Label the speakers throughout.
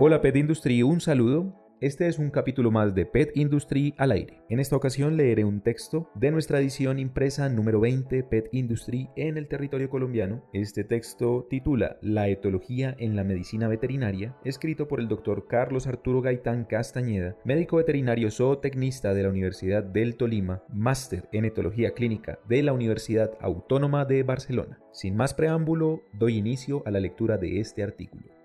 Speaker 1: Hola Pet Industry, un saludo. Este es un capítulo más de Pet Industry al aire. En esta ocasión leeré un texto de nuestra edición impresa número 20 Pet Industry en el territorio colombiano. Este texto titula La etología en la medicina veterinaria, escrito por el doctor Carlos Arturo Gaitán Castañeda, médico veterinario zootecnista de la Universidad del Tolima, máster en etología clínica de la Universidad Autónoma de Barcelona. Sin más preámbulo, doy inicio a la lectura de este artículo.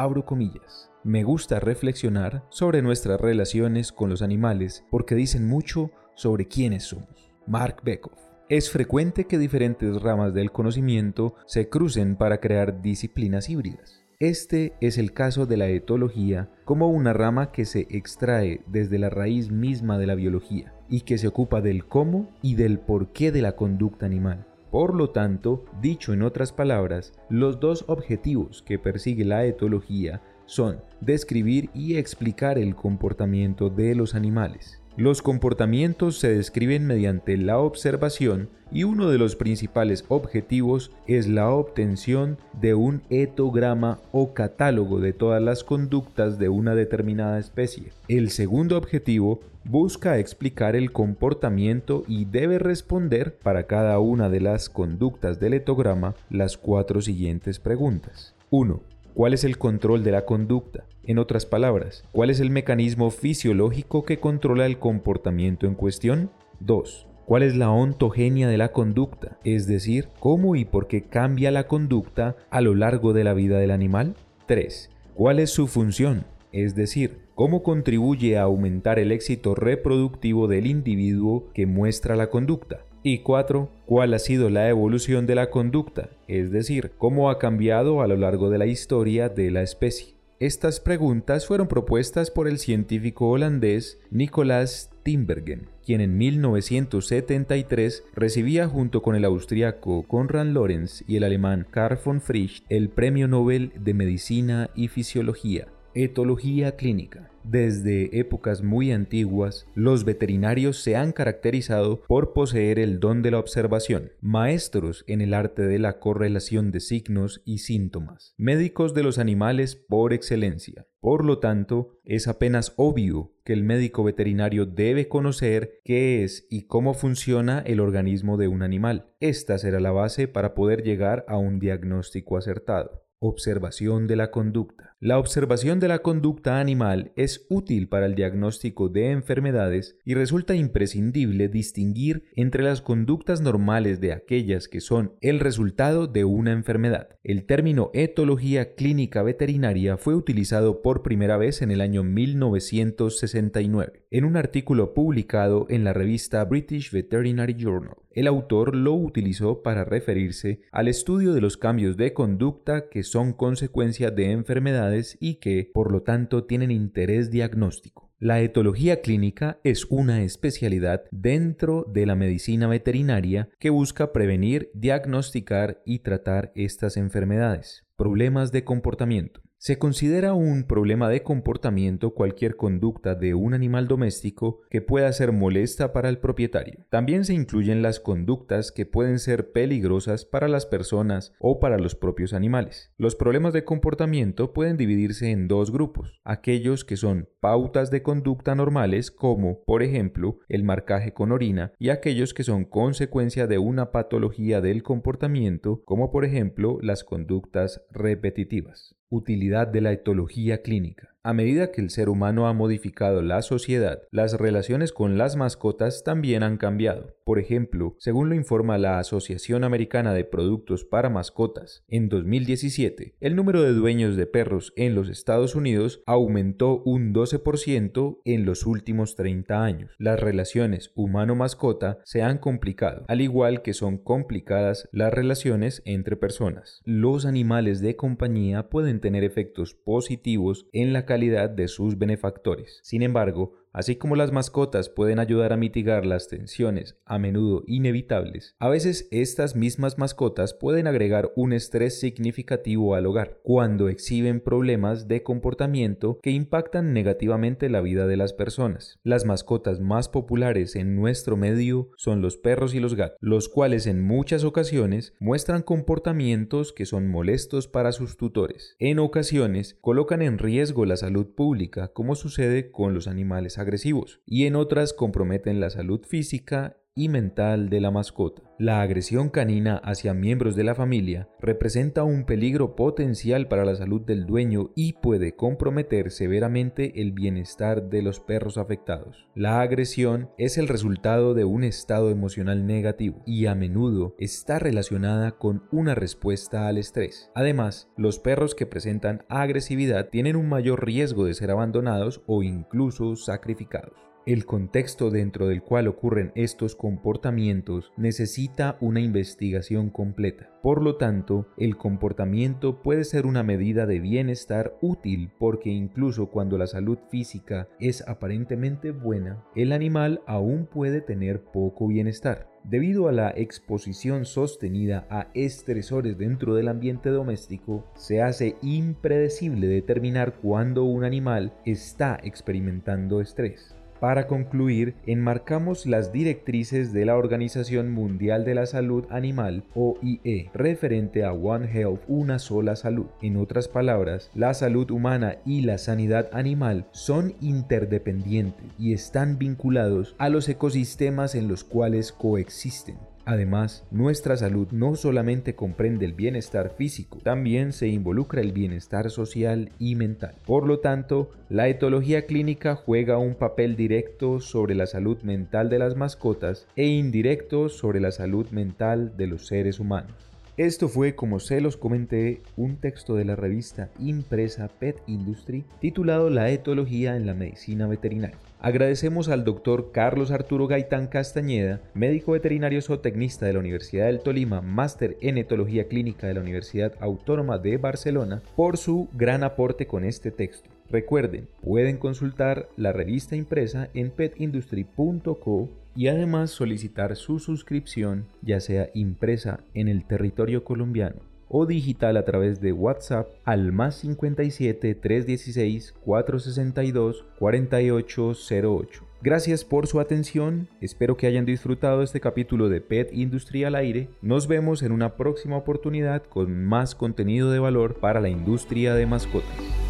Speaker 1: Abro comillas. Me gusta reflexionar sobre nuestras relaciones con los animales porque dicen mucho sobre quiénes somos. Mark Beckhoff. Es frecuente que diferentes ramas del conocimiento se crucen para crear disciplinas híbridas. Este es el caso de la etología como una rama que se extrae desde la raíz misma de la biología y que se ocupa del cómo y del porqué de la conducta animal. Por lo tanto, dicho en otras palabras, los dos objetivos que persigue la etología son describir y explicar el comportamiento de los animales. Los comportamientos se describen mediante la observación y uno de los principales objetivos es la obtención de un etograma o catálogo de todas las conductas de una determinada especie. El segundo objetivo busca explicar el comportamiento y debe responder para cada una de las conductas del etograma las cuatro siguientes preguntas. 1. ¿Cuál es el control de la conducta? En otras palabras, ¿cuál es el mecanismo fisiológico que controla el comportamiento en cuestión? 2. ¿Cuál es la ontogenia de la conducta? Es decir, cómo y por qué cambia la conducta a lo largo de la vida del animal. 3. ¿Cuál es su función? Es decir, cómo contribuye a aumentar el éxito reproductivo del individuo que muestra la conducta. Y 4. ¿Cuál ha sido la evolución de la conducta? Es decir, cómo ha cambiado a lo largo de la historia de la especie. Estas preguntas fueron propuestas por el científico holandés Nicolas Timbergen, quien en 1973 recibía junto con el austriaco Konrad Lorenz y el alemán Karl von Frisch el Premio Nobel de Medicina y Fisiología. Etología clínica. Desde épocas muy antiguas, los veterinarios se han caracterizado por poseer el don de la observación, maestros en el arte de la correlación de signos y síntomas, médicos de los animales por excelencia. Por lo tanto, es apenas obvio que el médico veterinario debe conocer qué es y cómo funciona el organismo de un animal. Esta será la base para poder llegar a un diagnóstico acertado. Observación de la conducta. La observación de la conducta animal es útil para el diagnóstico de enfermedades y resulta imprescindible distinguir entre las conductas normales de aquellas que son el resultado de una enfermedad. El término etología clínica veterinaria fue utilizado por primera vez en el año 1969 en un artículo publicado en la revista British Veterinary Journal. El autor lo utilizó para referirse al estudio de los cambios de conducta que son consecuencia de enfermedades y que, por lo tanto, tienen interés diagnóstico. La etología clínica es una especialidad dentro de la medicina veterinaria que busca prevenir, diagnosticar y tratar estas enfermedades. Problemas de comportamiento. Se considera un problema de comportamiento cualquier conducta de un animal doméstico que pueda ser molesta para el propietario. También se incluyen las conductas que pueden ser peligrosas para las personas o para los propios animales. Los problemas de comportamiento pueden dividirse en dos grupos, aquellos que son pautas de conducta normales como, por ejemplo, el marcaje con orina y aquellos que son consecuencia de una patología del comportamiento como por ejemplo las conductas repetitivas. Utilidad de la etología clínica. A medida que el ser humano ha modificado la sociedad, las relaciones con las mascotas también han cambiado. Por ejemplo, según lo informa la Asociación Americana de Productos para Mascotas, en 2017, el número de dueños de perros en los Estados Unidos aumentó un 12% en los últimos 30 años. Las relaciones humano-mascota se han complicado, al igual que son complicadas las relaciones entre personas. Los animales de compañía pueden tener efectos positivos en la calidad de sus benefactores. Sin embargo, Así como las mascotas pueden ayudar a mitigar las tensiones a menudo inevitables, a veces estas mismas mascotas pueden agregar un estrés significativo al hogar cuando exhiben problemas de comportamiento que impactan negativamente la vida de las personas. Las mascotas más populares en nuestro medio son los perros y los gatos, los cuales en muchas ocasiones muestran comportamientos que son molestos para sus tutores. En ocasiones colocan en riesgo la salud pública como sucede con los animales agresivos y en otras comprometen la salud física y mental de la mascota. La agresión canina hacia miembros de la familia representa un peligro potencial para la salud del dueño y puede comprometer severamente el bienestar de los perros afectados. La agresión es el resultado de un estado emocional negativo y a menudo está relacionada con una respuesta al estrés. Además, los perros que presentan agresividad tienen un mayor riesgo de ser abandonados o incluso sacrificados. El contexto dentro del cual ocurren estos comportamientos necesita una investigación completa. Por lo tanto, el comportamiento puede ser una medida de bienestar útil porque incluso cuando la salud física es aparentemente buena, el animal aún puede tener poco bienestar. Debido a la exposición sostenida a estresores dentro del ambiente doméstico, se hace impredecible determinar cuándo un animal está experimentando estrés. Para concluir, enmarcamos las directrices de la Organización Mundial de la Salud Animal, OIE, referente a One Health, una sola salud. En otras palabras, la salud humana y la sanidad animal son interdependientes y están vinculados a los ecosistemas en los cuales coexisten. Además, nuestra salud no solamente comprende el bienestar físico, también se involucra el bienestar social y mental. Por lo tanto, la etología clínica juega un papel directo sobre la salud mental de las mascotas e indirecto sobre la salud mental de los seres humanos. Esto fue, como se los comenté, un texto de la revista impresa Pet Industry titulado La etología en la medicina veterinaria. Agradecemos al doctor Carlos Arturo Gaitán Castañeda, médico veterinario zootecnista de la Universidad del Tolima, máster en etología clínica de la Universidad Autónoma de Barcelona, por su gran aporte con este texto. Recuerden, pueden consultar la revista impresa en petindustry.co y además solicitar su suscripción, ya sea impresa en el territorio colombiano o digital a través de WhatsApp al más 57 316 462 4808. Gracias por su atención, espero que hayan disfrutado este capítulo de Pet Industry al aire. Nos vemos en una próxima oportunidad con más contenido de valor para la industria de mascotas.